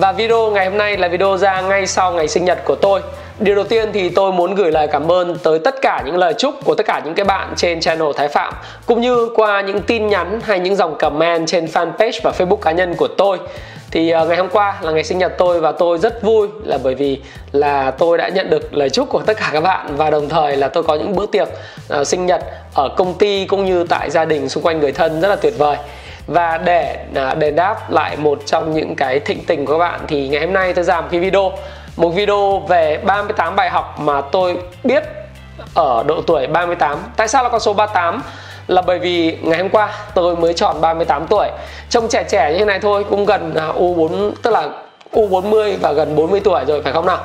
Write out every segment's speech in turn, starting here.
Và video ngày hôm nay là video ra ngay sau ngày sinh nhật của tôi. Điều đầu tiên thì tôi muốn gửi lời cảm ơn tới tất cả những lời chúc của tất cả những cái bạn trên channel Thái Phạm Cũng như qua những tin nhắn hay những dòng comment trên fanpage và facebook cá nhân của tôi. Thì ờ, ngày hôm qua là ngày sinh nhật tôi và tôi rất vui là bởi vì là tôi đã nhận được lời chúc của tất cả các bạn và đồng thời là tôi có những bữa tiệc uh, sinh nhật ở công ty cũng như tại gia đình xung quanh người thân rất là tuyệt vời và để à, đền đáp lại một trong những cái thịnh tình của các bạn thì ngày hôm nay tôi làm cái video. Một video về 38 bài học mà tôi biết ở độ tuổi 38 tại sao là con số 38 là bởi vì ngày hôm qua tôi mới tròn 38 tuổi. Trông trẻ trẻ như thế này thôi, cũng gần à, U4 tức là U40 và gần 40 tuổi rồi, phải không nào?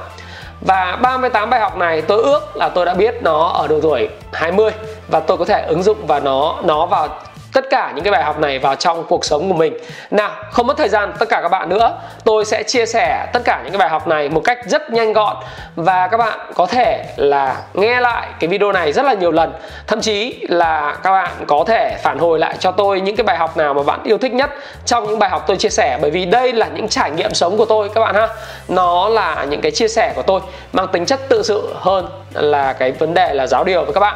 Và 38 bài học này tôi ước là tôi đã biết nó ở độ tuổi 20 và tôi có thể ứng dụng và nó nó vào tất cả những cái bài học này vào trong cuộc sống của mình. Nào, không mất thời gian tất cả các bạn nữa. Tôi sẽ chia sẻ tất cả những cái bài học này một cách rất nhanh gọn và các bạn có thể là nghe lại cái video này rất là nhiều lần. Thậm chí là các bạn có thể phản hồi lại cho tôi những cái bài học nào mà bạn yêu thích nhất trong những bài học tôi chia sẻ. Bởi vì đây là những trải nghiệm sống của tôi, các bạn ha. Nó là những cái chia sẻ của tôi, mang tính chất tự sự hơn là cái vấn đề là giáo điều với các bạn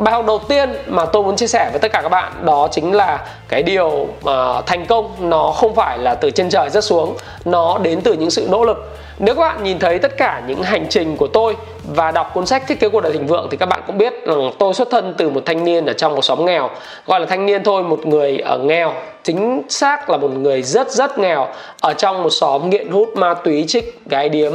bài học đầu tiên mà tôi muốn chia sẻ với tất cả các bạn đó chính là cái điều mà thành công nó không phải là từ trên trời rất xuống, nó đến từ những sự nỗ lực nếu các bạn nhìn thấy tất cả những hành trình của tôi và đọc cuốn sách thiết kế cuộc đời thịnh vượng thì các bạn cũng biết rằng tôi xuất thân từ một thanh niên ở trong một xóm nghèo. Gọi là thanh niên thôi một người ở nghèo. Chính xác là một người rất rất nghèo. Ở trong một xóm nghiện hút ma túy trích gái điếm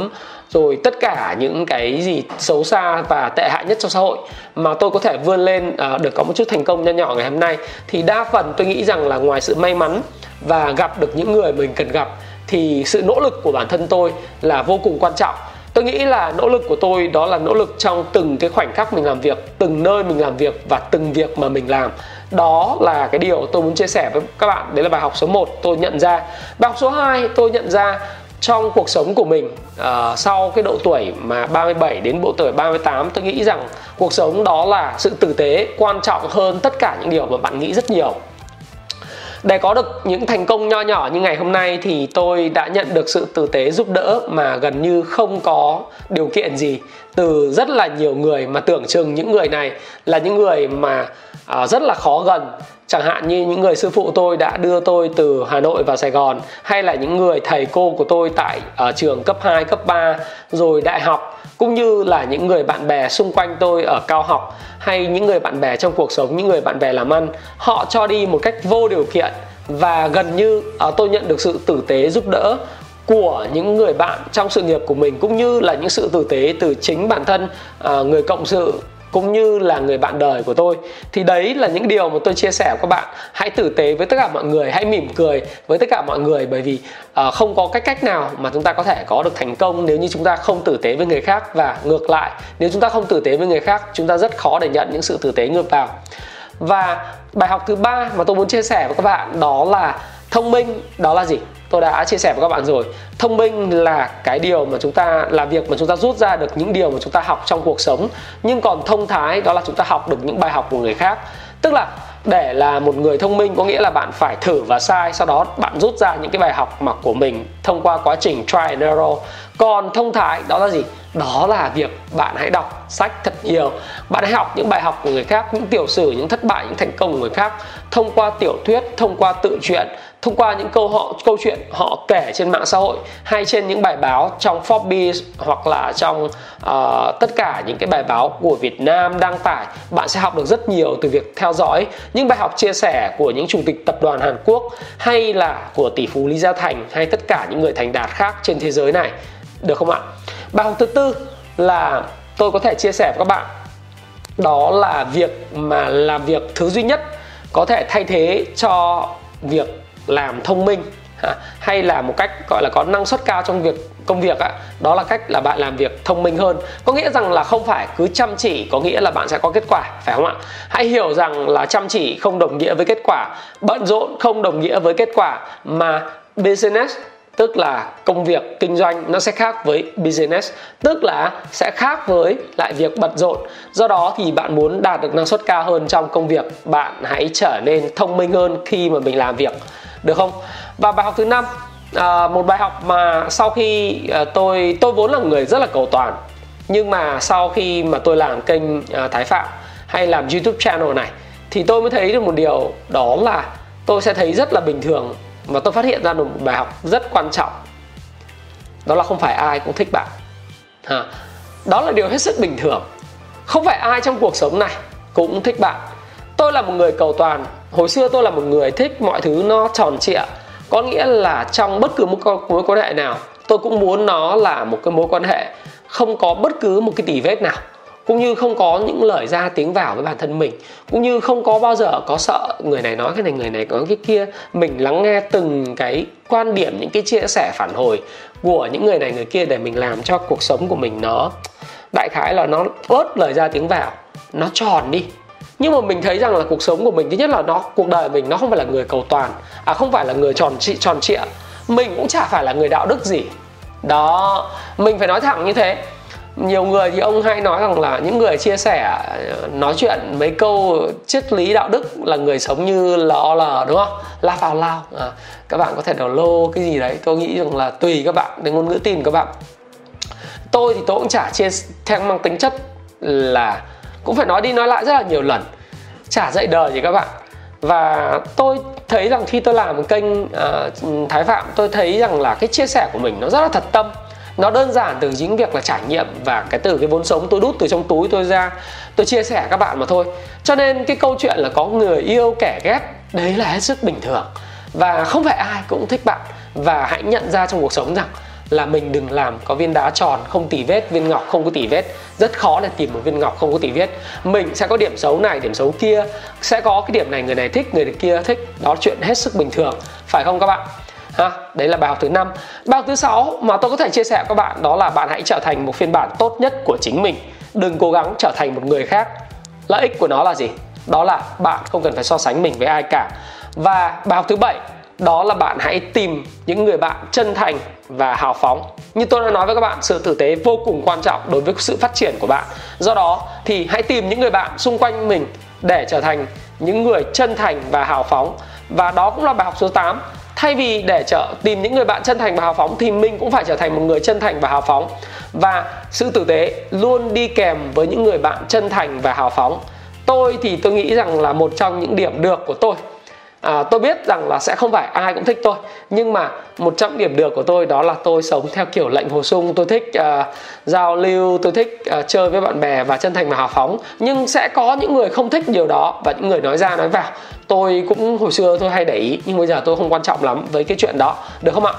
rồi tất cả những cái gì xấu xa và tệ hại nhất trong xã hội mà tôi có thể vươn lên uh, được có một chút thành công nho nhỏ ngày hôm nay. Thì đa phần tôi nghĩ rằng là ngoài sự may mắn và gặp được những người mình cần gặp thì sự nỗ lực của bản thân tôi là vô cùng quan trọng. Tôi nghĩ là nỗ lực của tôi đó là nỗ lực trong từng cái khoảnh khắc mình làm việc từng nơi mình làm việc và từng việc mà mình làm. Đó là cái điều tôi muốn chia sẻ với các bạn. Đấy là bài học số 1 tôi nhận ra. Bài học số 2 tôi nhận ra trong cuộc sống của mình uh, sau cái độ tuổi mà 37 đến độ tuổi 38 tôi nghĩ rằng cuộc sống đó là sự tử tế quan trọng hơn tất cả những điều mà bạn nghĩ rất nhiều để có được những thành công nho nhỏ như ngày hôm nay thì tôi đã nhận được sự tử tế giúp đỡ mà gần như không có điều kiện gì. Từ rất là nhiều người mà tưởng chừng những người này là những người mà à, rất là khó gần chẳng hạn như những người sư phụ tôi đã đưa tôi từ Hà Nội vào Sài Gòn hay là những người thầy cô của tôi tại ở trường cấp 2, cấp 3 rồi đại học cũng như là những người bạn bè xung quanh tôi ở cao học hay những người bạn bè trong cuộc sống, những người bạn bè làm ăn họ cho đi một cách vô điều kiện và gần như uh, tôi nhận được sự tử tế giúp đỡ của những người bạn trong sự nghiệp của mình cũng như là những sự tử tế từ chính bản thân uh, người cộng sự cũng như là người bạn đời của tôi. Thì đấy là những điều mà tôi chia sẻ với các bạn. Hãy tử tế với tất cả mọi người hãy mỉm cười với tất cả mọi người bởi vì uh, không có cách cách nào mà chúng ta có thể có được thành công nếu như chúng ta không tử tế với người khác. Và ngược lại nếu chúng ta không tử tế với người khác chúng ta rất khó để nhận những sự tử tế ngược vào. Và bài học thứ ba mà tôi muốn chia sẻ với các bạn đó là thông minh đó là gì? Tôi đã chia sẻ với các bạn rồi. Thông minh là cái điều mà chúng ta, là việc mà chúng ta rút ra được những điều mà chúng ta học trong cuộc sống. Nhưng còn thông thái, đó là chúng ta học được những bài học của người khác. Tức là để là một người thông minh có nghĩa là bạn phải thử và sai, sau đó bạn rút ra những cái bài học mà của mình thông qua quá trình try and error. Còn thông thái, đó là gì? Đó là việc bạn hãy đọc sách thật nhiều. Bạn hãy học những bài học của người khác, những tiểu sử, những thất bại, những thành công của người khác thông qua tiểu thuyết, thông qua tự truyện thông qua những câu họ câu chuyện họ kể trên mạng xã hội hay trên những bài báo trong Forbes hoặc là trong uh, tất cả những cái bài báo của Việt Nam đăng tải bạn sẽ học được rất nhiều từ việc theo dõi những bài học chia sẻ của những chủ tịch tập đoàn Hàn Quốc hay là của tỷ phú Lý Gia Thành hay tất cả những người thành đạt khác trên thế giới này. Được không ạ? Bài học thứ tư là tôi có thể chia sẻ với các bạn. Đó là việc mà làm việc thứ duy nhất có thể thay thế cho việc làm thông minh hay là một cách, gọi là, có năng suất cao trong việc, công việc á, đó là cách là bạn làm việc thông minh hơn. Có nghĩa rằng là không phải cứ chăm chỉ có nghĩa là bạn sẽ có kết quả, phải không ạ? Hãy hiểu rằng là chăm chỉ không đồng nghĩa với kết quả, bận rộn không đồng nghĩa với kết quả, mà business, tức là công việc kinh doanh, nó sẽ khác với business, tức là sẽ khác với lại việc bận rộn. Do đó thì bạn muốn đạt được năng suất cao hơn trong công việc, bạn hãy trở nên thông minh hơn khi mà mình làm việc được không? Và bài học thứ năm à, một bài học mà sau khi à, tôi tôi vốn là người rất là cầu toàn nhưng mà sau khi mà tôi làm kênh à, Thái Phạm hay làm YouTube channel này thì tôi mới thấy được một điều đó là tôi sẽ thấy rất là bình thường và tôi phát hiện ra được một bài học rất quan trọng. Đó là không phải ai cũng thích bạn. Đó là điều hết sức bình thường. Không phải ai trong cuộc sống này cũng thích bạn tôi là một người cầu toàn. Hồi xưa tôi là một người thích mọi thứ nó tròn trịa. Có nghĩa là trong bất cứ một mối quan hệ nào, tôi cũng muốn nó là một cái mối quan hệ không có bất cứ một cái tỉ vết nào. Cũng như không có những lời ra tiếng vào với bản thân mình. Cũng như không có bao giờ có sợ người này nói cái này, người này có cái kia. Mình lắng nghe từng cái quan điểm, những cái chia sẻ phản hồi của những người này, người kia để mình làm cho cuộc sống của mình nó, đại khái là nó ớt lời ra tiếng vào, nó tròn đi nhưng mà mình thấy rằng là cuộc sống của mình thứ nhất là nó cuộc đời mình nó không phải là người cầu toàn à không phải là người tròn trị tròn trịa. Mình cũng chả phải là người đạo đức gì. Đó mình phải nói thẳng như thế. Nhiều người thì ông hay nói rằng là những người chia sẻ ờ, nói chuyện mấy câu triết lý đạo đức là người sống như là lờ đúng không? La vào lao à, các bạn có thể download cái gì đấy. Tôi nghĩ rằng là tùy các bạn đến ngôn ngữ tin các bạn. Tôi thì tôi cũng chả chia theo mang tính chất là cũng phải nói đi nói lại rất là nhiều lần. Chả dạy đời gì các bạn. Và tôi thấy rằng khi tôi làm kênh uh, Thái Phạm tôi thấy rằng là cái chia sẻ của mình nó rất là thật tâm. Nó đơn giản từ chính việc là trải nghiệm và cái từ cái vốn sống. Tôi đút từ trong túi tôi ra tôi chia sẻ các bạn mà thôi. Cho nên cái câu chuyện là có người yêu kẻ ghét đấy là hết sức bình thường. Và không phải ai cũng thích bạn. Và hãy nhận ra trong cuộc sống rằng là mình đừng làm có viên đá tròn không tỉ vết, viên ngọc không có tỉ vết. Rất khó để tìm một viên ngọc không có tỉ vết. Mình sẽ có điểm xấu này, điểm xấu kia. Sẽ có cái điểm này, người này thích, người kia thích. Đó chuyện hết sức bình thường, phải không các bạn? Ha, đấy là bài học thứ năm. Bài học thứ sáu mà tôi có thể chia sẻ với các bạn đó là bạn hãy trở thành một phiên bản tốt nhất của chính mình. Đừng cố gắng trở thành một người khác. Lợi ích của nó là gì? Đó là bạn không cần phải so sánh mình với ai cả. Và bài học thứ bảy đó là bạn hãy tìm những người bạn chân thành và hào phóng. Như tôi đã nói với các bạn, sự tử tế vô cùng quan trọng đối với sự phát triển của bạn. Do đó thì hãy tìm những người bạn xung quanh mình để trở thành những người chân thành và hào phóng. Và đó cũng là bài học số 8 thay vì để trở tìm những người bạn chân thành và hào phóng thì mình cũng phải trở thành một người chân thành và hào phóng. Và sự tử tế luôn đi kèm với những người bạn chân thành và hào phóng. Tôi thì tôi nghĩ rằng là một trong những điểm được của tôi à, tôi biết rằng là sẽ không phải ai cũng thích tôi nhưng mà một trong điểm được của tôi đó là tôi sống theo kiểu lệnh hồ sung. Tôi thích uh, giao lưu tôi thích uh, chơi với bạn bè và chân thành và hào phóng. Nhưng sẽ có những người không thích điều đó và những người nói ra nói vào. Tôi cũng hồi xưa tôi hay để ý nhưng bây giờ tôi không quan trọng lắm với cái chuyện đó. Được không ạ?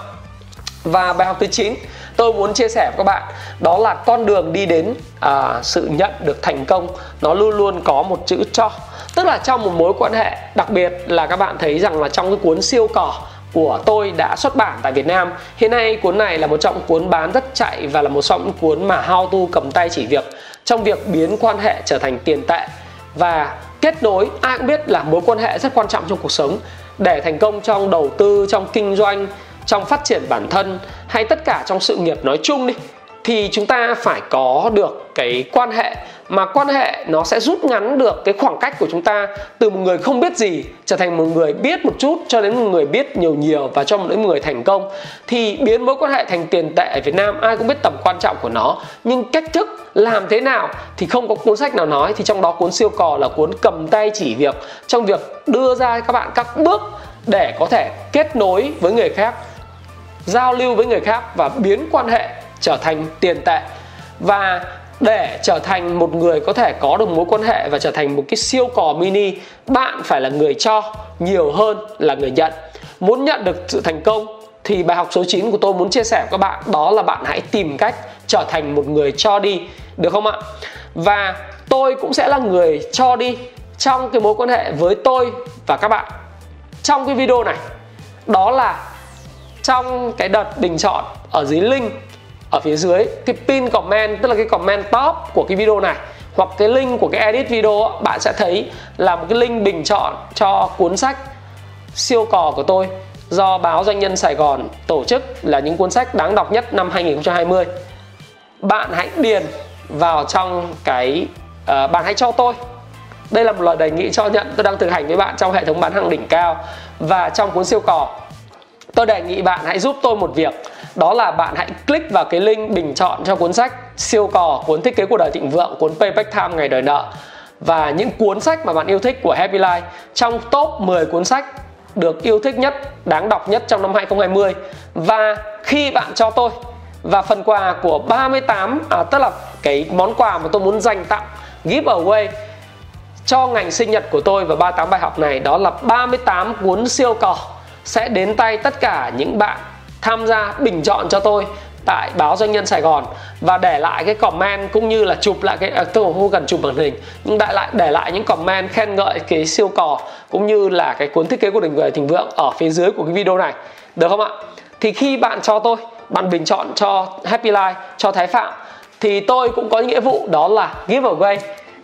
Và bài học thứ 9 tôi muốn chia sẻ với các bạn đó là con đường đi đến à, sự nhận được thành công. Nó luôn luôn có một chữ cho tức là trong một mối quan hệ, đặc biệt là các bạn thấy rằng là trong cái cuốn siêu cỏ của tôi đã xuất bản tại Việt Nam. Hiện nay cuốn này là một trong cuốn bán rất chạy và là một trong những cuốn mà how to cầm tay chỉ việc trong việc biến quan hệ trở thành tiền tệ và kết nối, ai cũng biết là mối quan hệ rất quan trọng trong cuộc sống để thành công trong đầu tư, trong kinh doanh, trong phát triển bản thân hay tất cả trong sự nghiệp nói chung đi, thì chúng ta phải có được cái quan hệ mà quan hệ nó sẽ rút ngắn được cái khoảng cách của chúng ta từ một người không biết gì trở thành một người biết một chút cho đến một người biết nhiều nhiều và cho một người thành công, thì biến mối quan hệ thành tiền tệ ở Việt Nam, ai cũng biết tầm quan trọng của nó. Nhưng cách thức làm thế nào thì không có cuốn sách nào nói, thì trong đó cuốn siêu cò là cuốn cầm tay chỉ việc, trong việc đưa ra các bạn các bước để có thể kết nối với người khác, giao lưu với người khác và biến quan hệ trở thành tiền tệ. Và để trở thành một người có thể có được mối quan hệ và trở thành một cái siêu cò mini, bạn phải là người cho, nhiều hơn là người nhận. Muốn nhận được sự thành công thì bài học số 9 của tôi muốn chia sẻ với các bạn, đó là bạn hãy tìm cách trở thành một người cho đi, được không ạ? Và tôi cũng sẽ là người cho đi trong cái mối quan hệ với tôi và các bạn trong cái video này. Đó là trong cái đợt bình chọn ở dưới link ở phía dưới cái pin comment tức là cái comment top của cái video này hoặc cái link của cái edit video bạn sẽ thấy là một cái link bình chọn cho cuốn sách siêu cò của tôi do báo doanh nhân Sài Gòn tổ chức là những cuốn sách đáng đọc nhất năm 2020 bạn hãy điền vào trong cái uh, bạn hãy cho tôi. Đây là một lời đề nghị cho nhận. Tôi đang thực hành với bạn trong hệ thống bán hàng đỉnh cao và trong cuốn siêu cò. Tôi đề nghị bạn hãy giúp tôi một việc đó là bạn hãy click vào cái link bình chọn cho cuốn sách siêu cò cuốn thiết kế của đời thịnh vượng cuốn payback time ngày đời nợ. Và những cuốn sách mà bạn yêu thích của Happy Life trong top 10 cuốn sách được yêu thích nhất, đáng đọc nhất trong năm 2020 và khi bạn cho tôi và phần quà của 38 à, tức là cái món quà mà tôi muốn dành tặng giveaway cho ngành sinh nhật của tôi và 38 bài học này đó là 38 cuốn siêu cò sẽ đến tay tất cả những bạn tham gia bình chọn cho tôi tại báo doanh nhân Sài Gòn và để lại cái comment cũng như là chụp lại cái à, tôi không cần chụp màn hình nhưng đại lại để lại những comment khen ngợi cái siêu cò cũng như là cái cuốn thiết kế của đình về thịnh vượng ở phía dưới của cái video này. Được không ạ? Thì khi bạn cho tôi bạn bình chọn cho Happy Life cho Thái Phạm thì tôi cũng có nghĩa vụ đó là giveaway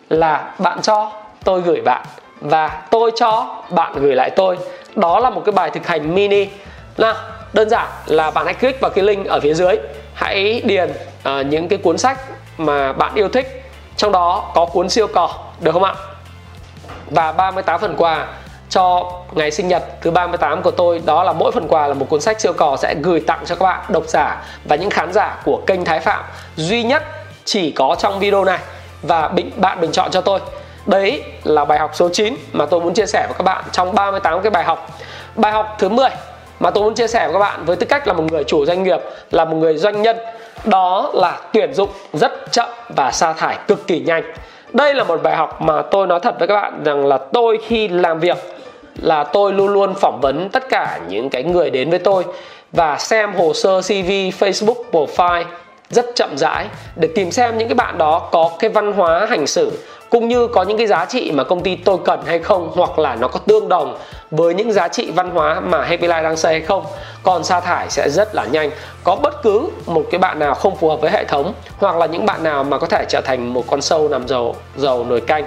là bạn cho tôi gửi bạn và tôi cho bạn gửi lại tôi. Đó là một cái bài thực hành mini. Nào đơn giản là bạn hãy click vào cái link ở phía dưới. Hãy điền uh, những cái cuốn sách mà bạn yêu thích. Trong đó có cuốn siêu cò được không ạ? Và 38 phần quà cho ngày sinh nhật thứ 38 của tôi. Đó là mỗi phần quà là một cuốn sách siêu cò sẽ gửi tặng cho các bạn độc giả và những khán giả của kênh Thái Phạm. Duy nhất chỉ có trong video này và bình, bạn bình chọn cho tôi. Đấy là bài học số 9 mà tôi muốn chia sẻ với các bạn trong 38 cái bài học. Bài học thứ 10 mà tôi muốn chia sẻ với các bạn với tư cách là một người chủ doanh nghiệp là một người doanh nhân đó là tuyển dụng rất chậm và sa thải cực kỳ nhanh. Đây là một bài học mà tôi nói thật với các bạn rằng là tôi khi làm việc là tôi luôn luôn phỏng vấn tất cả những cái người đến với tôi và xem hồ sơ CV, Facebook profile rất chậm rãi để tìm xem những cái bạn đó có cái văn hóa hành xử cũng như có những cái giá trị mà công ty tôi cần hay không hoặc là nó có tương đồng với những giá trị văn hóa mà Happy Life đang xây hay không. Còn sa thải sẽ rất là nhanh. Có bất cứ một cái bạn nào không phù hợp với hệ thống, hoặc là những bạn nào mà có thể trở thành một con sâu nằm dầu dầu nồi canh,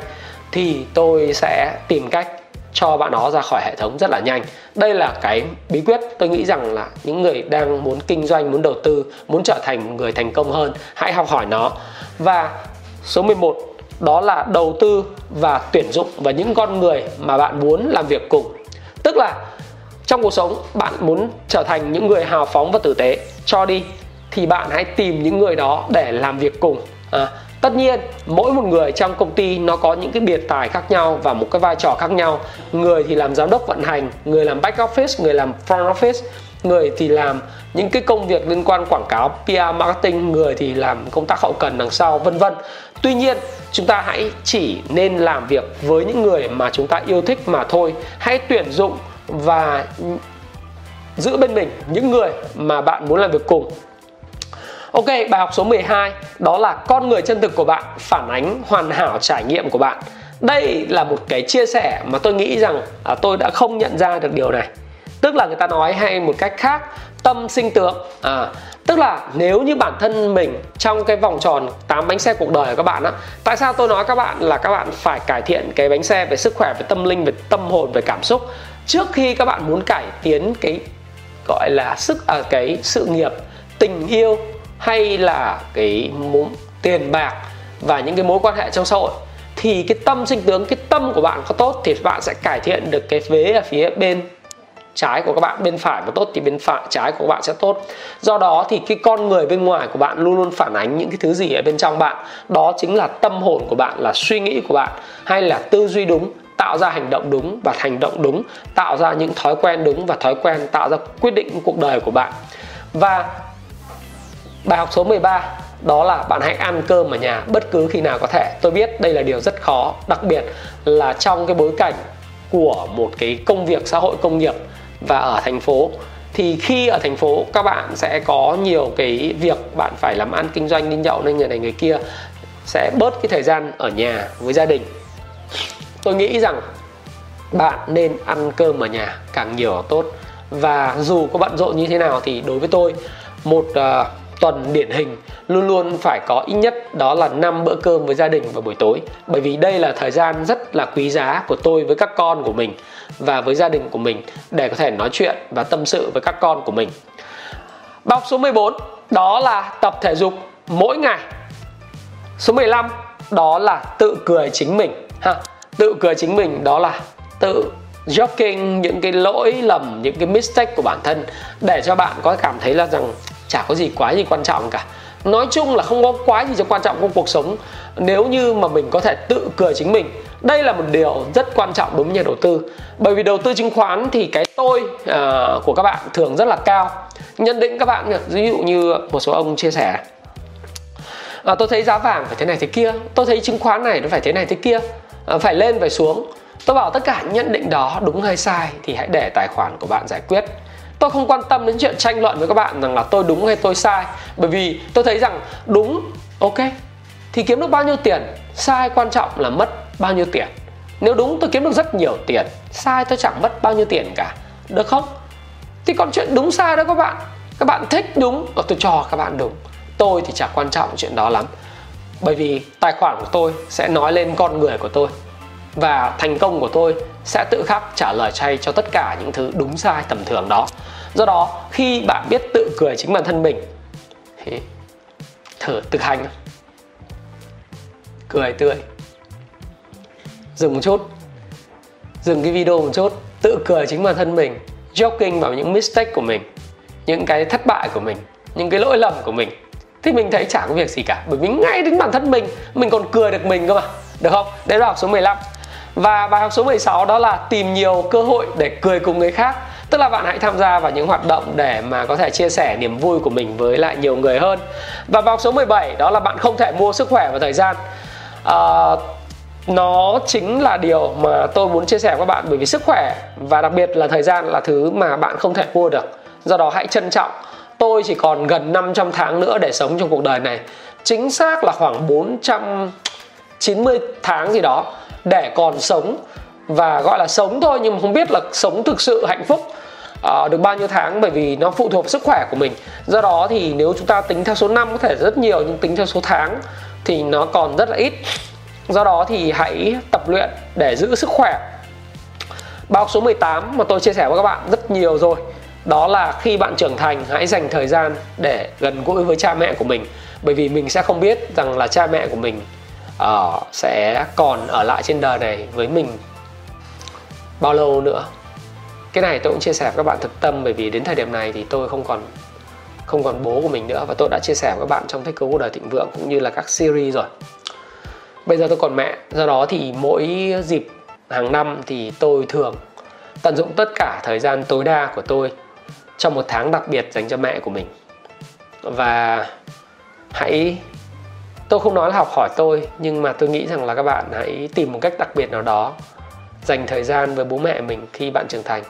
thì tôi sẽ tìm cách cho bạn đó ra khỏi hệ thống rất là nhanh. Đây là cái bí quyết. Tôi nghĩ rằng là những người đang muốn kinh doanh, muốn đầu tư, muốn trở thành người thành công hơn, hãy học hỏi nó. Và số 11 đó là đầu tư và tuyển dụng và những con người mà bạn muốn làm việc cùng tức là trong cuộc sống bạn muốn trở thành những người hào phóng và tử tế. Cho đi thì bạn hãy tìm những người đó để làm việc cùng. À, tất nhiên mỗi một người trong công ty nó có những cái biệt tài khác nhau và một cái vai trò khác nhau. Người thì làm giám đốc vận hành người làm back office người làm front office người thì làm những cái công việc liên quan quảng cáo PR marketing người thì làm công tác hậu cần đằng sau vân vân tuy nhiên chúng ta hãy chỉ nên làm việc với những người mà chúng ta yêu thích mà thôi hãy tuyển dụng và giữ bên mình những người mà bạn muốn làm việc cùng Ok, bài học số 12 đó là con người chân thực của bạn phản ánh hoàn hảo trải nghiệm của bạn. Đây là một cái chia sẻ mà tôi nghĩ rằng à, tôi đã không nhận ra được điều này. Tức là người ta nói hay một cách khác tâm sinh tướng à, tức là nếu như bản thân mình trong cái vòng tròn 8 bánh xe cuộc đời của các bạn á tại sao tôi nói các bạn là các bạn phải cải thiện cái bánh xe về sức khỏe về tâm linh về tâm hồn về cảm xúc? Trước khi các bạn muốn cải tiến cái gọi là sức ở à, cái sự nghiệp tình yêu hay là cái muốn tiền bạc và những cái mối quan hệ trong xã hội thì cái tâm sinh tướng cái tâm của bạn có tốt thì bạn sẽ cải thiện được cái vế ở phía bên trái của các bạn bên phải mà tốt thì bên phải, trái của các bạn sẽ tốt. Do đó thì cái con người bên ngoài của bạn luôn luôn phản ánh những cái thứ gì ở bên trong bạn? Đó chính là tâm hồn của bạn, là suy nghĩ của bạn, hay là tư duy đúng, tạo ra hành động đúng và hành động đúng, tạo ra những thói quen đúng và thói quen tạo ra quyết định cuộc đời của bạn. Và bài học số 13 đó là bạn hãy ăn cơm ở nhà bất cứ khi nào có thể. Tôi biết đây là điều rất khó, đặc biệt là trong cái bối cảnh của một cái công việc, xã hội công nghiệp và ở thành phố thì khi ở thành phố các bạn sẽ có nhiều cái việc bạn phải làm ăn kinh doanh đi nhậu nên người này người kia sẽ bớt cái thời gian ở nhà với gia đình. Tôi nghĩ rằng bạn nên ăn cơm ở nhà càng nhiều tốt. Và dù có bận rộn như thế nào thì đối với tôi một uh, tuần điển hình luôn luôn phải có ít nhất đó là 5 bữa cơm với gia đình vào buổi tối bởi vì đây là thời gian rất là quý giá của tôi với các con của mình và với gia đình của mình để có thể nói chuyện và tâm sự với các con của mình. Bọc số 14 đó là tập thể dục mỗi ngày. Số 15 đó là tự cười chính mình ha. Tự cười chính mình đó là tự joking những cái lỗi lầm, những cái mistake của bản thân để cho bạn có cảm thấy là rằng chả có gì quá gì quan trọng cả nói chung là không có quá gì cho quan trọng trong cuộc sống nếu như mà mình có thể tự cười chính mình. Đây là một điều rất quan trọng đối với nhà đầu tư. Bởi vì đầu tư chứng khoán thì cái tôi uh, của các bạn thường rất là cao. Nhận định các bạn ví dụ như một số ông chia sẻ à, tôi thấy giá vàng phải thế này thế kia tôi thấy chứng khoán này nó phải thế này thế kia à, phải lên phải xuống. Tôi bảo tất cả nhận định đó đúng hay sai thì hãy để tài khoản của bạn giải quyết tôi không quan tâm đến chuyện tranh luận với các bạn rằng là tôi đúng hay tôi sai. Bởi vì tôi thấy rằng đúng, ok, thì kiếm được bao nhiêu tiền? Sai quan trọng là mất bao nhiêu tiền. Nếu đúng, tôi kiếm được rất nhiều tiền. Sai, tôi chẳng mất bao nhiêu tiền cả. Được không? Thì còn chuyện đúng sai đó các bạn. Các bạn thích đúng và tôi cho các bạn đúng. Tôi thì chẳng quan trọng chuyện đó lắm. Bởi vì tài khoản của tôi sẽ nói lên con người của tôi. Và thành công của tôi sẽ tự khắc trả lời chay cho tất cả những thứ đúng sai tầm thường đó do đó, khi bạn biết tự cười chính bản thân mình, thì thử thực hành. Cười tươi. Dừng một chút. Dừng cái video một chút. Tự cười chính bản thân mình, joking vào những mistake của mình, những cái thất bại của mình, những cái lỗi lầm của mình. Thì mình thấy chẳng có việc gì cả, bởi vì ngay đến bản thân mình mình còn cười được mình cơ mà. Được không? Đấy là học số 15 và bài học số 16 đó là tìm nhiều cơ hội để cười cùng người khác tức là bạn hãy tham gia vào những hoạt động để mà có thể chia sẻ niềm vui của mình với lại nhiều người hơn. Và vào số 17 đó là bạn không thể mua sức khỏe và thời gian. À, nó chính là điều mà tôi muốn chia sẻ với các bạn bởi vì sức khỏe và đặc biệt là thời gian là thứ mà bạn không thể mua được. Do đó hãy trân trọng. Tôi chỉ còn gần 500 tháng nữa để sống trong cuộc đời này. Chính xác là khoảng 490 tháng gì đó để còn sống và gọi là sống thôi nhưng mà không biết là sống thực sự hạnh phúc uh, được bao nhiêu tháng bởi vì nó phụ thuộc sức khỏe của mình. Do đó thì nếu chúng ta tính theo số năm có thể rất nhiều nhưng tính theo số tháng thì nó còn rất là ít. Do đó thì hãy tập luyện để giữ sức khỏe. Báo số 18 mà tôi chia sẻ với các bạn rất nhiều rồi. Đó là khi bạn trưởng thành hãy dành thời gian để gần gũi với cha mẹ của mình. Bởi vì mình sẽ không biết rằng là cha mẹ của mình uh, sẽ còn ở lại trên đời này với mình bao lâu nữa? Cái này tôi cũng chia sẻ với các bạn thực tâm, bởi vì đến thời điểm này thì tôi không còn không còn bố của mình nữa và tôi đã chia sẻ với các bạn trong thách cứu cuộc đời thịnh vượng cũng như là các series rồi. Bây giờ tôi còn mẹ, do đó thì mỗi dịp hàng năm thì tôi thường tận dụng tất cả thời gian tối đa của tôi trong một tháng đặc biệt dành cho mẹ của mình. Và hãy, tôi không nói là học hỏi tôi, nhưng mà tôi nghĩ rằng là các bạn hãy tìm một cách đặc biệt nào đó dành thời gian với bố mẹ mình khi bạn trưởng thành.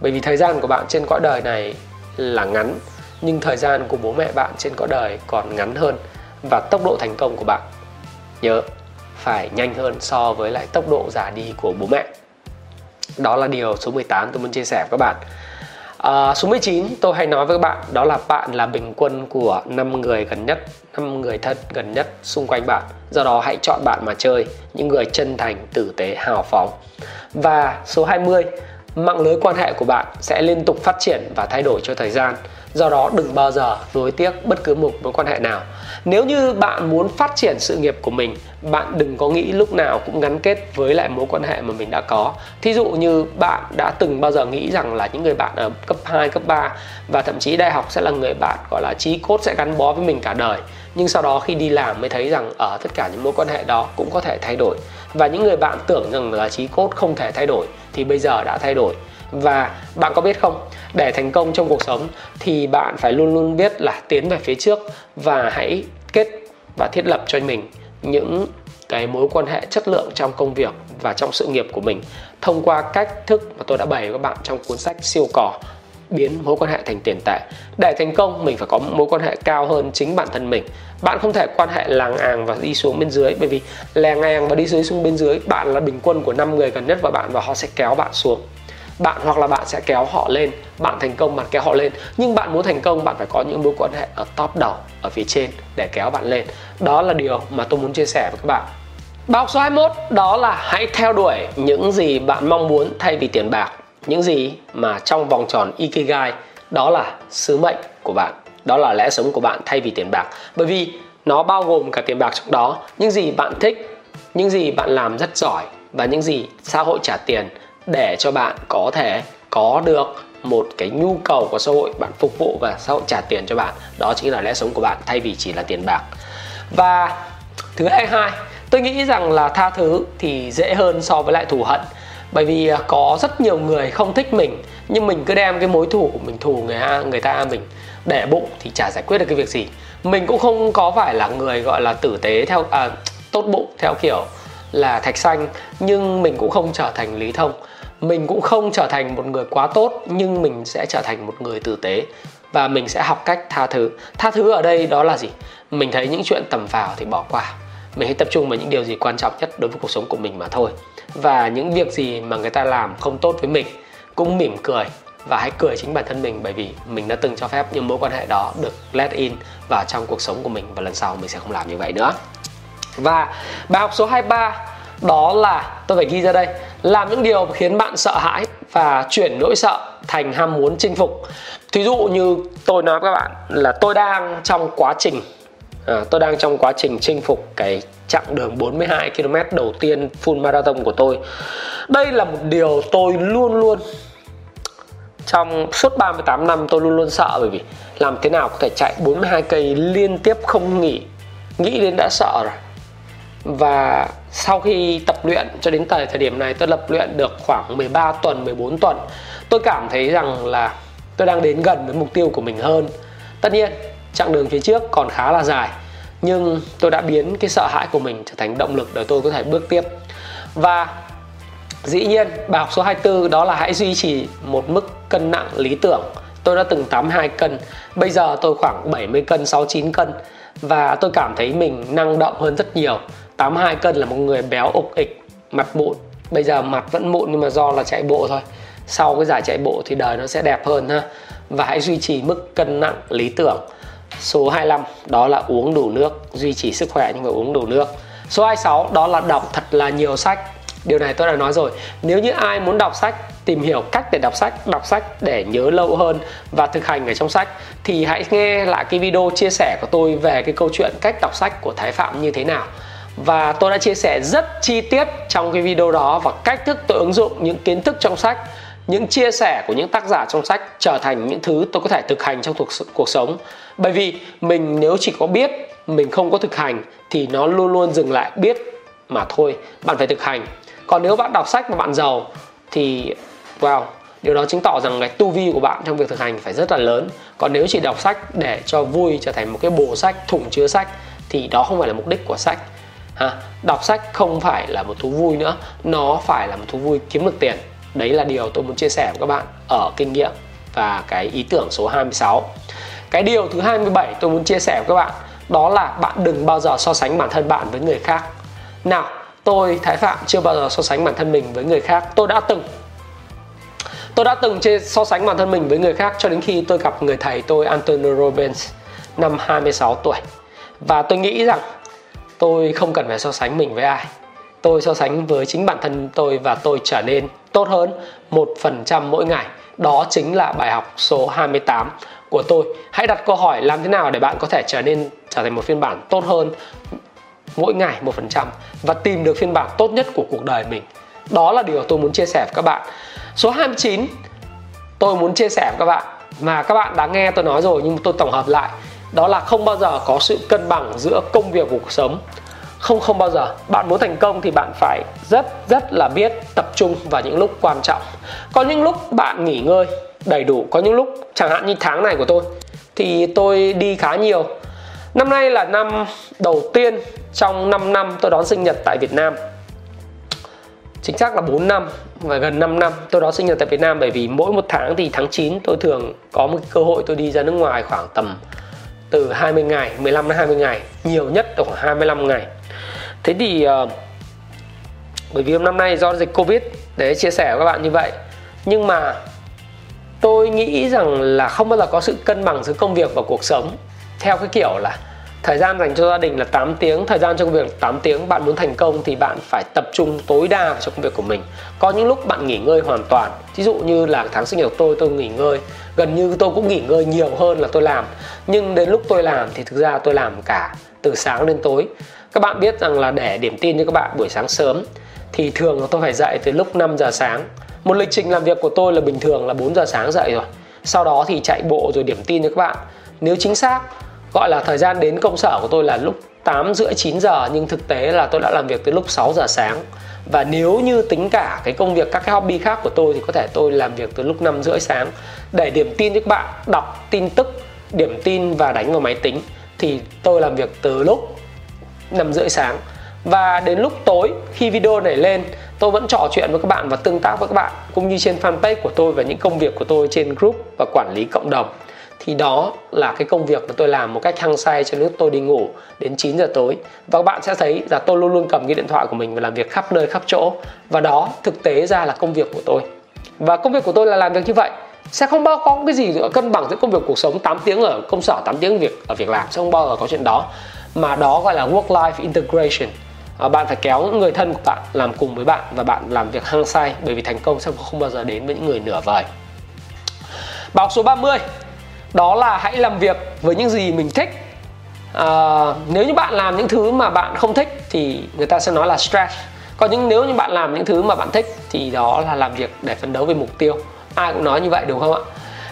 Bởi vì thời gian của bạn trên cõi đời này là ngắn, nhưng thời gian của bố mẹ bạn trên cõi đời còn ngắn hơn và tốc độ thành công của bạn, nhớ, phải nhanh hơn so với lại tốc độ già đi của bố mẹ. Đó là điều số 18 tôi muốn chia sẻ với các bạn. À, số 19 tôi hay nói với các bạn đó là bạn là bình quân của 5 người gần nhất, 5 người thân gần nhất xung quanh bạn. Do đó hãy chọn bạn mà chơi, những người chân thành, tử tế, hào phóng. Và số 20, mạng lưới quan hệ của bạn sẽ liên tục phát triển và thay đổi cho thời gian. Do đó đừng bao giờ nối tiếc bất cứ một mối quan hệ nào. Nếu như bạn muốn phát triển sự nghiệp của mình bạn đừng có nghĩ lúc nào cũng gắn kết với lại mối quan hệ mà mình đã có. Thí dụ như bạn đã từng bao giờ nghĩ rằng là những người bạn ở cấp 2, cấp 3 và thậm chí đại học sẽ là người bạn gọi là chí cốt sẽ gắn bó với mình cả đời. Nhưng sau đó khi đi làm mới thấy rằng ở tất cả những mối quan hệ đó cũng có thể thay đổi. Và những người bạn tưởng rằng là chí cốt không thể thay đổi thì bây giờ đã thay đổi. Và bạn có biết không, để thành công trong cuộc sống thì bạn phải luôn luôn biết là tiến về phía trước và hãy kết và thiết lập cho mình những cái mối quan hệ chất lượng trong công việc và trong sự nghiệp của mình thông qua cách thức mà tôi đã bày với các bạn trong cuốn sách siêu cỏ biến mối quan hệ thành tiền tệ. Để thành công, mình phải có mối quan hệ cao hơn chính bản thân mình. Bạn không thể quan hệ làng àng và đi xuống bên dưới, bởi vì làng àng và đi dưới xuống bên dưới, bạn là bình quân của năm người gần nhất và bạn và họ sẽ kéo bạn xuống. Bạn hoặc là bạn sẽ kéo họ lên. Bạn thành công, bạn kéo họ lên. Nhưng bạn muốn thành công, bạn phải có những mối quan hệ ở top đầu, ở phía trên để kéo bạn lên. Đó là điều mà tôi muốn chia sẻ với các bạn. Bài học số 21 đó là hãy theo đuổi những gì bạn mong muốn thay vì tiền bạc. Những gì mà trong vòng tròn Ikigai đó là sứ mệnh của bạn, đó là lẽ sống của bạn thay vì tiền bạc. Bởi vì nó bao gồm cả tiền bạc trong đó, những gì bạn thích, những gì bạn làm rất giỏi và những gì xã hội trả tiền để cho bạn có thể có được một cái nhu cầu của xã hội bạn phục vụ và xã hội trả tiền cho bạn. Đó chính là lẽ sống của bạn thay vì chỉ là tiền bạc. Và thứ hai hai tôi nghĩ rằng là tha thứ thì dễ hơn so với lại thù hận bởi vì à, có rất nhiều người không thích mình nhưng mình cứ đem cái mối thù của mình thù người ta người ta mình để bụng thì chả giải quyết được cái việc gì. Mình cũng không có phải là người gọi là tử tế theo à, tốt bụng theo kiểu là thạch xanh nhưng mình cũng không trở thành lý thông. Mình cũng không trở thành một người quá tốt nhưng mình sẽ trở thành một người tử tế. Và mình sẽ học cách tha thứ. Tha thứ ở đây đó là gì? Mình thấy những chuyện tầm vào thì bỏ qua. Mình hãy tập trung vào những điều gì quan trọng nhất đối với cuộc sống của mình mà thôi và những việc gì mà người ta làm không tốt với mình cũng mỉm cười và hãy cười chính bản thân mình bởi vì mình đã từng cho phép những mối quan hệ đó được let in vào trong cuộc sống của mình và lần sau mình sẽ không làm như vậy nữa. Và bài học số 23 đó là tôi phải ghi ra đây làm những điều khiến bạn sợ hãi và chuyển nỗi sợ thành ham muốn chinh phục. Thí dụ như tôi nói với các bạn là tôi đang trong quá trình à, tôi đang trong quá trình chinh phục cái chặng đường 42 km đầu tiên full marathon của tôi. Đây là một điều tôi luôn luôn, trong suốt 38 năm tôi luôn luôn sợ, bởi vì làm thế nào có thể chạy 42 cây liên tiếp không nghỉ, nghĩ đến đã sợ rồi. Và sau khi tập luyện cho đến thời thời điểm này tôi tập luyện được khoảng 13 tuần 14 tuần, tôi cảm thấy rằng là tôi đang đến gần với mục tiêu của mình hơn. Tất nhiên, chặng đường phía trước còn khá là dài nhưng tôi đã biến cái sợ hãi của mình trở thành động lực để tôi có thể bước tiếp. Và dĩ nhiên, bài học số 24 đó là hãy duy trì một mức cân nặng lý tưởng. Tôi đã từng 82 cân, bây giờ tôi khoảng 70 cân 69 cân. Và tôi cảm thấy mình năng động hơn rất nhiều. 82 cân là một người béo ục ịch, mặt mụn. Bây giờ mặt vẫn mụn nhưng mà do là chạy bộ thôi. Sau cái giải chạy bộ thì đời nó sẽ đẹp hơn ha. Và hãy duy trì mức cân nặng lý tưởng số 25 đó là uống đủ nước, duy trì sức khỏe nhưng mà uống đủ nước. Số 26 đó là đọc thật là nhiều sách. Điều này tôi đã nói rồi. Nếu như ai muốn đọc sách, tìm hiểu cách để đọc sách đọc sách để nhớ lâu hơn và thực hành ở trong sách, thì hãy nghe lại cái video chia sẻ của tôi về cái câu chuyện cách đọc sách của thái phạm như thế nào. Và tôi đã chia sẻ rất chi tiết trong cái video đó và cách thức tôi ứng dụng những kiến thức trong sách những chia sẻ của những tác giả trong sách trở thành những thứ tôi có thể thực hành trong cuộc, cuộc sống. Bởi vì mình nếu chỉ có biết mình không có thực hành thì nó luôn luôn dừng lại biết mà thôi bạn phải thực hành. Còn nếu bạn đọc sách mà bạn giàu thì wow điều đó chứng tỏ rằng cái tu vi của bạn trong việc thực hành phải rất là lớn. Còn nếu chỉ đọc sách để cho vui trở thành một cái bộ sách thủng chứa sách thì đó không phải là mục đích của sách. Ha đọc sách không phải là một thú vui nữa nó phải là một thú vui kiếm được tiền đấy là điều tôi muốn chia sẻ với các bạn ở kinh nghiệm và cái ý tưởng số 26 cái điều thứ 27 tôi muốn chia sẻ với các bạn, đó là bạn đừng bao giờ so sánh bản thân bạn với người khác. Nào, tôi, thái phạm, chưa bao giờ so sánh bản thân mình với người khác. Tôi đã từng, tôi đã từng chê, so sánh bản thân mình với người khác cho đến khi tôi gặp người thầy tôi, Antonio Robbins, năm 26 tuổi. Và tôi nghĩ rằng tôi không cần phải so sánh mình với ai tôi so sánh với chính bản thân tôi và tôi trở nên tốt hơn một phần trăm mỗi ngày. Đó chính là bài học số 28 của tôi. Hãy đặt câu hỏi làm thế nào để bạn có thể trở nên trở thành một phiên bản tốt hơn mỗi ngày một phần trăm và tìm được phiên bản tốt nhất của cuộc đời mình. Đó là điều tôi muốn chia sẻ với các bạn. Số 29 tôi muốn chia sẻ với các bạn mà các bạn đã nghe tôi nói rồi nhưng tôi tổng hợp lại. Đó là không bao giờ có sự cân bằng giữa công việc và cuộc sống không không bao giờ. Bạn muốn thành công thì bạn phải rất rất là biết tập trung vào những lúc quan trọng. Có những lúc bạn nghỉ ngơi đầy đủ, có những lúc, chẳng hạn như tháng này của tôi, thì tôi đi khá nhiều. Năm nay là năm đầu tiên trong 5 năm tôi đón sinh nhật tại Việt Nam. Chính xác là 4 năm, và gần 5 năm tôi đón sinh nhật tại Việt Nam, bởi vì mỗi một tháng thì tháng 9 tôi thường có một cơ hội tôi đi ra nước ngoài khoảng tầm từ 20 ngày 15 đến 20 ngày, nhiều nhất là khoảng 25 ngày thế thì uh, bởi vì năm nay do dịch covid để chia sẻ với các bạn như vậy. Nhưng mà tôi nghĩ rằng là không bao giờ có sự cân bằng giữa công việc và cuộc sống. Theo cái kiểu là thời gian dành cho gia đình là 8 tiếng thời gian trong việc là 8 tiếng. Bạn muốn thành công thì bạn phải tập trung tối đa vào công việc của mình. Có những lúc bạn nghỉ ngơi hoàn toàn. Ví dụ như là tháng sinh nhật tôi tôi nghỉ ngơi. Gần như tôi cũng nghỉ ngơi nhiều hơn là tôi làm. Nhưng đến lúc tôi làm thì thực ra tôi làm cả từ sáng đến tối các bạn biết rằng là để điểm tin cho các bạn buổi sáng sớm, thì thường là tôi phải dậy từ lúc 5 giờ sáng. Một lịch trình làm việc của tôi là bình thường là 4 giờ sáng dậy rồi. Sau đó thì chạy bộ rồi điểm tin cho các bạn. Nếu chính xác, gọi là thời gian đến công sở của tôi là lúc 8 rưỡi 9 giờ, nhưng thực tế là tôi đã làm việc từ lúc 6 giờ sáng. Và nếu như tính cả cái công việc, các cái hobby khác của tôi thì có thể tôi làm việc từ lúc 5 rưỡi sáng. Để điểm tin cho các bạn, đọc tin tức, điểm tin và đánh vào máy tính, thì tôi làm việc từ lúc 5 rưỡi sáng. Và đến lúc tối, khi video này lên, tôi vẫn trò chuyện với các bạn và tương tác với các bạn, cũng như trên fanpage của tôi và những công việc của tôi trên group và quản lý cộng đồng. Thì đó là cái công việc mà tôi làm một cách hăng say cho lúc tôi đi ngủ đến 9 giờ tối. Và các bạn sẽ thấy là tôi luôn luôn cầm cái điện thoại của mình và làm việc khắp nơi, khắp chỗ. Và đó thực tế ra là công việc của tôi. Và công việc của tôi là làm việc như vậy. Sẽ không bao có cái gì cân bằng giữa công việc cuộc sống 8 tiếng ở công sở 8 tiếng việc ở việc làm, sẽ không bao giờ có chuyện đó mà đó gọi là work life integration. À, bạn phải kéo những người thân của bạn làm cùng với bạn và bạn làm việc hăng say bởi vì thành công sẽ không bao giờ đến với những người nửa vời. Bài số 30 đó là hãy làm việc với những gì mình thích. À, nếu như bạn làm những thứ mà bạn không thích thì người ta sẽ nói là stress. Còn những nếu như bạn làm những thứ mà bạn thích thì đó là làm việc để phấn đấu về mục tiêu. Ai cũng nói như vậy đúng không ạ?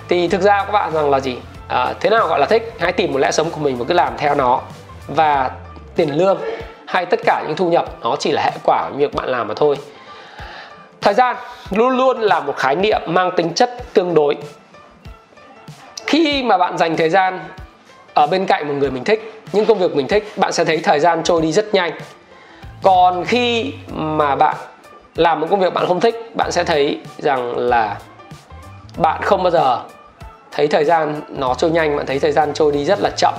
Thì thực ra các bạn rằng là gì? À, thế nào gọi là thích? Hãy tìm một lẽ sống của mình và cứ làm theo nó và tiền lương hay tất cả những thu nhập, nó chỉ là hệ quả của việc bạn làm mà thôi. Thời gian luôn luôn là một khái niệm mang tính chất tương đối. Khi mà bạn dành thời gian ở bên cạnh một người mình thích, những công việc mình thích, bạn sẽ thấy thời gian trôi đi rất nhanh. Còn khi mà bạn làm một công việc bạn không thích, bạn sẽ thấy rằng là bạn không bao giờ thấy thời gian nó trôi nhanh, bạn thấy thời gian trôi đi rất là chậm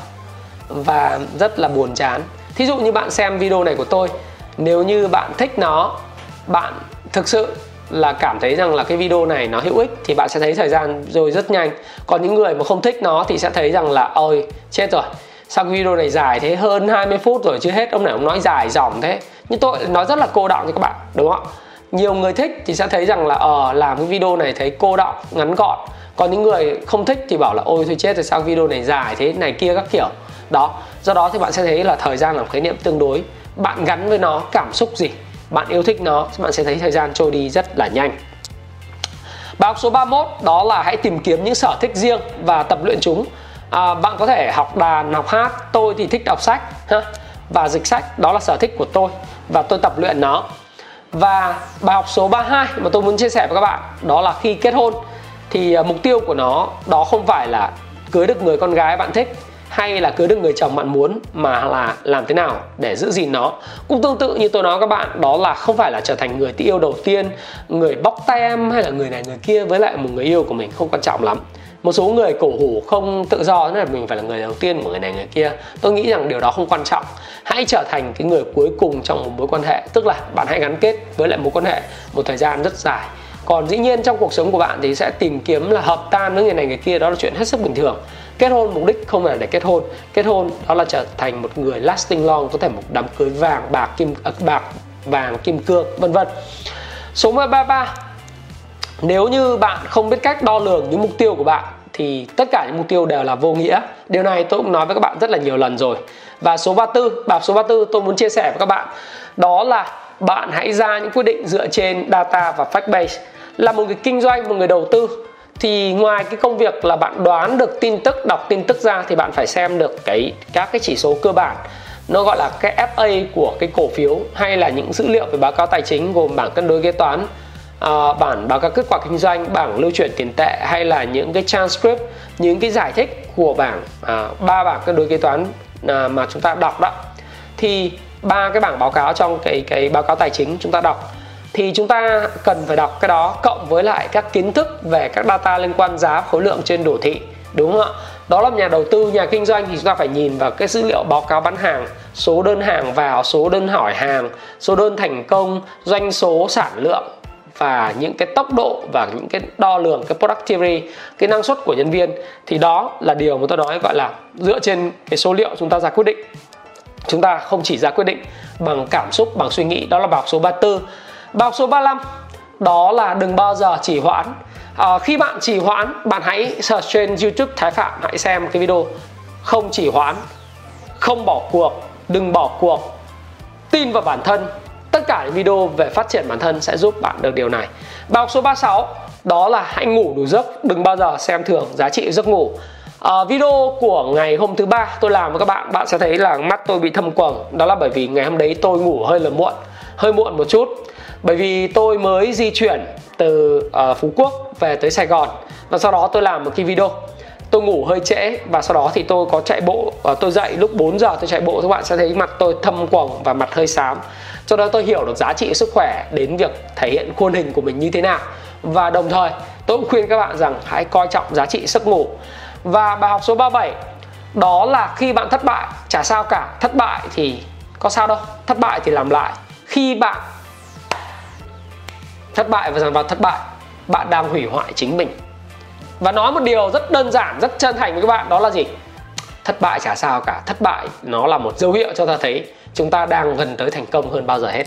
và rất là buồn chán. Thí dụ như bạn xem video này của tôi nếu như bạn thích nó bạn thực sự là cảm thấy rằng là cái video này nó hữu ích thì bạn sẽ thấy thời gian rồi rất nhanh. Còn những người mà không thích nó thì sẽ thấy rằng là ôi chết rồi. Sao cái video này dài thế hơn 20 phút rồi chưa hết. Ông này ông nói dài dòng thế. Nhưng tôi nói rất là cô đọng cho các bạn đúng không nhiều người thích thì sẽ thấy rằng là ờ uh, làm cái video này thấy cô đọng ngắn gọn. Còn những người không thích thì bảo là ôi thôi chết rồi sao video này dài thế này kia các kiểu đó do đó thì bạn sẽ thấy là thời gian là một khái niệm tương đối. Bạn gắn với nó cảm xúc gì? Bạn yêu thích nó bạn sẽ thấy thời gian trôi đi rất là nhanh. Bài học số 31 đó là hãy tìm kiếm những sở thích riêng và tập luyện chúng. À, Bạn có thể học đàn, học hát. Tôi thì thích đọc sách ha? Và dịch sách Đó là sở thích của tôi và tôi tập luyện nó. Và bài học số 32 mà tôi muốn chia sẻ với các bạn Đó là khi kết hôn Thì à, mục tiêu của nó đó không phải là cưới được người con gái bạn thích hay là cưới được người chồng bạn muốn mà là làm thế nào để giữ gìn nó. Cũng tương tự như tôi nói các bạn, đó là không phải là trở thành người yêu đầu tiên, người bóc tem hay là người này người kia với lại một người yêu của mình không quan trọng lắm. Một số người cổ hủ không tự do, nên là mình phải là người đầu tiên của người này người kia. Tôi nghĩ rằng điều đó không quan trọng. Hãy trở thành cái người cuối cùng trong một mối quan hệ. Tức là bạn hãy gắn kết với lại mối quan hệ một thời gian rất dài. Còn dĩ nhiên trong cuộc sống của bạn thì sẽ tìm kiếm là hợp tan với người này người kia, đó là chuyện hết sức bình thường kết hôn, mục đích không phải là để kết hôn. Kết hôn đó là trở thành một người lasting long, có thể một đám cưới vàng, bạc, kim à, bạc, vàng, kim cương, vân vân. Số 33 nếu như bạn không biết cách đo lường những mục tiêu của bạn, thì tất cả những mục tiêu đều là vô nghĩa. Điều này tôi cũng nói với các bạn rất là nhiều lần rồi. Và số 34 bài số 34 tôi muốn chia sẻ với các bạn, đó là bạn hãy ra những quyết định dựa trên data và fact base. Là một người kinh doanh, một người đầu tư thì ngoài cái công việc là bạn đoán được tin tức đọc tin tức ra thì bạn phải xem được cái các cái chỉ số cơ bản. Nó gọi là cái FA của cái cổ phiếu hay là những dữ liệu về báo cáo tài chính gồm bảng cân đối kế toán à, uh, bản báo cáo kết quả kinh doanh bảng lưu chuyển tiền tệ hay là những cái transcript những cái giải thích của bảng à, ba uh, bảng cân đối kế toán uh, mà chúng ta đọc đó. Thì ba cái bảng báo cáo trong cái cái báo cáo tài chính chúng ta đọc thì chúng ta cần phải đọc cái đó cộng với lại các kiến thức về các data liên quan giá khối lượng trên đồ thị, đúng không ạ? Đó là nhà đầu tư, nhà kinh doanh thì chúng ta phải nhìn vào cái dữ liệu báo cáo bán hàng, số đơn hàng vào, số đơn hỏi hàng, số đơn thành công, doanh số, sản lượng và những cái tốc độ và những cái đo lường, cái productivity, cái năng suất của nhân viên. Thì đó là điều mà tôi nói gọi là dựa trên cái số liệu chúng ta ra quyết định. Chúng ta không chỉ ra quyết định bằng cảm xúc, bằng suy nghĩ, đó là bài học số 34 bài học số 35 đó là đừng bao giờ chỉ hoãn. À, khi bạn chỉ hoãn bạn hãy search trên youtube thái phạm hãy xem cái video không chỉ hoãn không bỏ cuộc đừng bỏ cuộc. Tin vào bản thân tất cả những video về phát triển bản thân sẽ giúp bạn được điều này. Bài học số 36 đó là hãy ngủ đủ giấc đừng bao giờ xem thường giá trị giấc ngủ. À, video của ngày hôm thứ ba tôi làm với các bạn bạn sẽ thấy là mắt tôi bị thâm quầng. Đó là bởi vì ngày hôm đấy tôi ngủ hơi là muộn hơi muộn một chút bởi vì tôi mới di chuyển từ uh, phú quốc về tới sài gòn và sau đó tôi làm một cái video. Tôi ngủ hơi trễ và sau đó thì tôi có chạy bộ và tôi dậy lúc 4 giờ tôi chạy bộ các bạn sẽ thấy mặt tôi thâm quầng và mặt hơi xám. Cho đó tôi hiểu được giá trị sức khỏe đến việc thể hiện khuôn hình của mình như thế nào. Và đồng thời tôi cũng khuyên các bạn rằng hãy coi trọng giá trị giấc ngủ. Và bài học số 37 đó là khi bạn thất bại chả sao cả thất bại thì có sao đâu thất bại thì làm lại. Khi bạn thất bại và dần vào thất bại, bạn đang hủy hoại chính mình. Và nói một điều rất đơn giản, rất chân thành với các bạn, đó là gì? Thất bại chả sao cả, thất bại nó là một dấu hiệu cho ta thấy chúng ta đang gần tới thành công hơn bao giờ hết.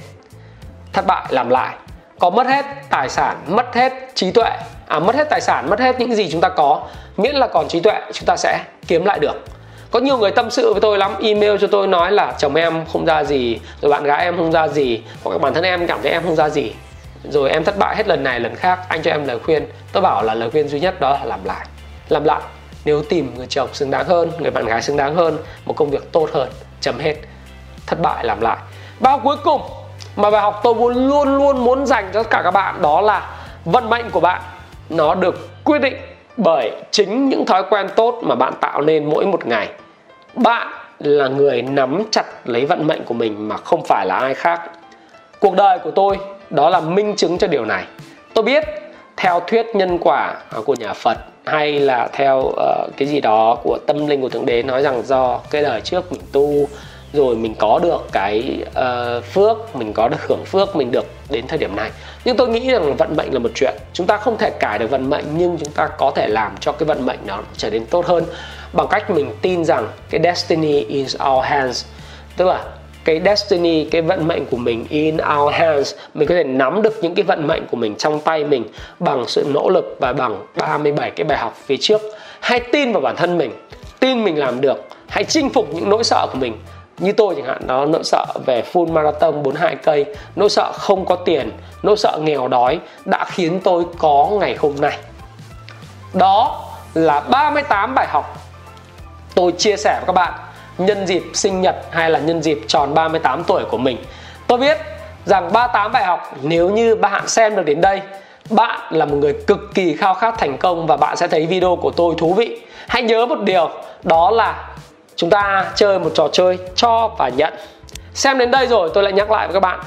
Thất bại làm lại, có mất hết tài sản, mất hết trí tuệ à mất hết tài sản, mất hết những gì chúng ta có, miễn là còn trí tuệ, chúng ta sẽ kiếm lại được. Có nhiều người tâm sự với tôi lắm, email cho tôi nói là, chồng em không ra gì, rồi bạn gái em không ra gì, hoặc bản thân em cảm thấy em không ra gì rồi em thất bại hết lần này lần khác, anh cho em lời khuyên. Tôi bảo là lời khuyên duy nhất đó là làm lại. Làm lại. Nếu tìm người chồng xứng đáng hơn, người bạn gái xứng đáng hơn, một công việc tốt hơn, chấm hết. Thất bại, làm lại. Bao cuối cùng mà bài học tôi muốn luôn luôn muốn dành cho tất cả các bạn đó là vận mệnh của bạn nó được quyết định bởi chính những thói quen tốt mà bạn tạo nên mỗi một ngày. Bạn là người nắm chặt lấy vận mệnh của mình mà không phải là ai khác. Cuộc đời của tôi đó là minh chứng cho điều này. Tôi biết theo thuyết nhân quả à, của nhà phật hay là theo uh, cái gì đó của tâm linh của thượng đế nói rằng do cái đời trước mình tu rồi mình có được cái uh, phước mình có được hưởng phước mình được đến thời điểm này. Nhưng tôi nghĩ rằng vận mệnh là một chuyện. Chúng ta không thể cải được vận mệnh nhưng chúng ta có thể làm cho cái vận mệnh nó trở nên tốt hơn bằng cách mình tin rằng cái destiny is our hands. Tức là cái destiny, cái vận mệnh của mình in our hands. Mình có thể nắm được những cái vận mệnh của mình trong tay mình bằng sự nỗ lực và bằng 37 cái bài học phía trước. Hãy tin vào bản thân mình, tin mình làm được. Hãy chinh phục những nỗi sợ của mình. Như tôi chẳng hạn, đó, nỗi sợ về full marathon 42 cây. Nỗi sợ không có tiền, nỗi sợ nghèo đói đã khiến tôi có ngày hôm nay. Đó là 38 bài học tôi chia sẻ với các bạn nhân dịp sinh nhật hay là nhân dịp tròn 38 tuổi của mình. Tôi biết rằng 38 bài học nếu như bạn xem được đến đây, bạn là một người cực kỳ khao khát thành công và bạn sẽ thấy video của tôi thú vị. Hãy nhớ một điều, đó là chúng ta chơi một trò chơi cho và nhận. Xem đến đây rồi tôi lại nhắc lại với các bạn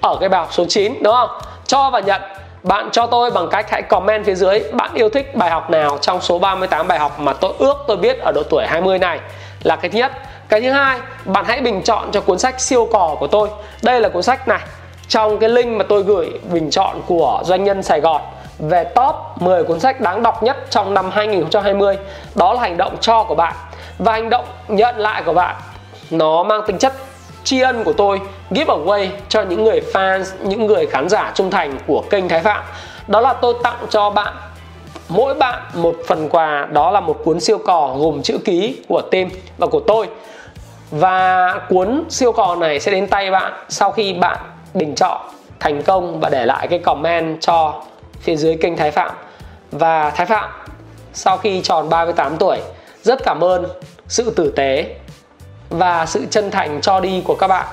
ở cái bài học số 9 đúng không? Cho và nhận bạn cho tôi bằng cách hãy comment phía dưới bạn yêu thích bài học nào trong số 38 bài học mà tôi ước tôi biết ở độ tuổi 20 này là cái thứ nhất cái thứ hai, bạn hãy bình chọn cho cuốn sách siêu cò của tôi. Đây là cuốn sách này. Trong cái link mà tôi gửi bình chọn của doanh nhân Sài Gòn về top 10 cuốn sách đáng đọc nhất trong năm 2020 đó là hành động cho của bạn. Và hành động nhận lại của bạn, nó mang tính chất tri ân của tôi, give away cho những người fans, những người khán giả trung thành của kênh Thái Phạm. Đó là tôi tặng cho bạn, mỗi bạn một phần quà. Đó là một cuốn siêu cò gồm chữ ký của team và của tôi và cuốn siêu cò này sẽ đến tay bạn sau khi bạn bình chọn, thành công và để lại cái comment cho phía dưới kênh Thái Phạm. Và Thái Phạm, sau khi tròn 38 tuổi, rất cảm ơn sự tử tế và sự chân thành cho đi của các bạn,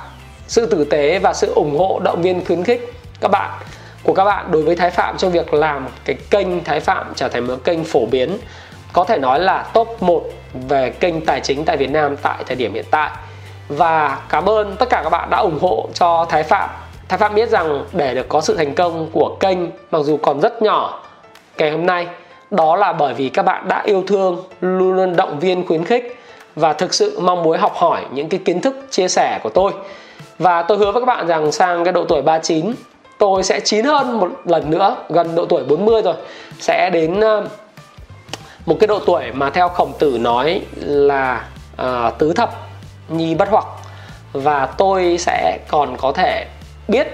sự tử tế và sự ủng hộ, động viên, khuyến khích các bạn, của các bạn đối với Thái Phạm trong việc làm cái kênh Thái Phạm trở thành một kênh phổ biến có thể nói là top 1 về kênh tài chính tại Việt Nam tại thời điểm hiện tại. Và cảm ơn tất cả các bạn đã ủng hộ cho Thái Phạm. Thái Phạm biết rằng để được có sự thành công của kênh, mặc dù còn rất nhỏ, ngày hôm nay, đó là bởi vì các bạn đã yêu thương, luôn luôn động viên, khuyến khích và thực sự mong muốn học hỏi những cái kiến thức chia sẻ của tôi. Và tôi hứa với các bạn rằng sang cái độ tuổi 39 tôi sẽ chín hơn một lần nữa, gần độ tuổi 40 rồi, sẽ đến một cái độ tuổi mà theo khổng tử nói là à, tứ thập nhi bất hoặc. Và tôi sẽ còn có thể biết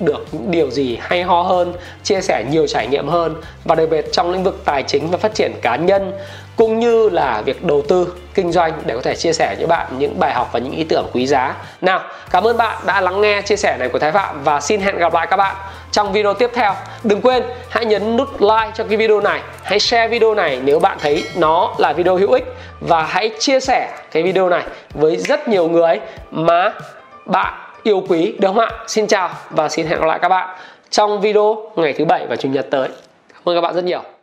được những điều gì hay ho hơn chia sẻ nhiều trải nghiệm hơn. Và đặc biệt trong lĩnh vực tài chính và phát triển cá nhân cũng như là việc đầu tư kinh doanh để có thể chia sẻ với bạn những bài học và những ý tưởng quý giá. Nào, cảm ơn bạn đã lắng nghe chia sẻ này của thái phạm và xin hẹn gặp lại các bạn trong video tiếp theo. Đừng quên, hãy nhấn nút like cho cái video này, hãy share video này nếu bạn thấy nó là video hữu ích và hãy chia sẻ cái video này với rất nhiều người mà bạn yêu quý, được không ạ? Xin chào và xin hẹn gặp lại các bạn trong video ngày thứ bảy và chủ nhật tới. Cảm ơn các bạn rất nhiều.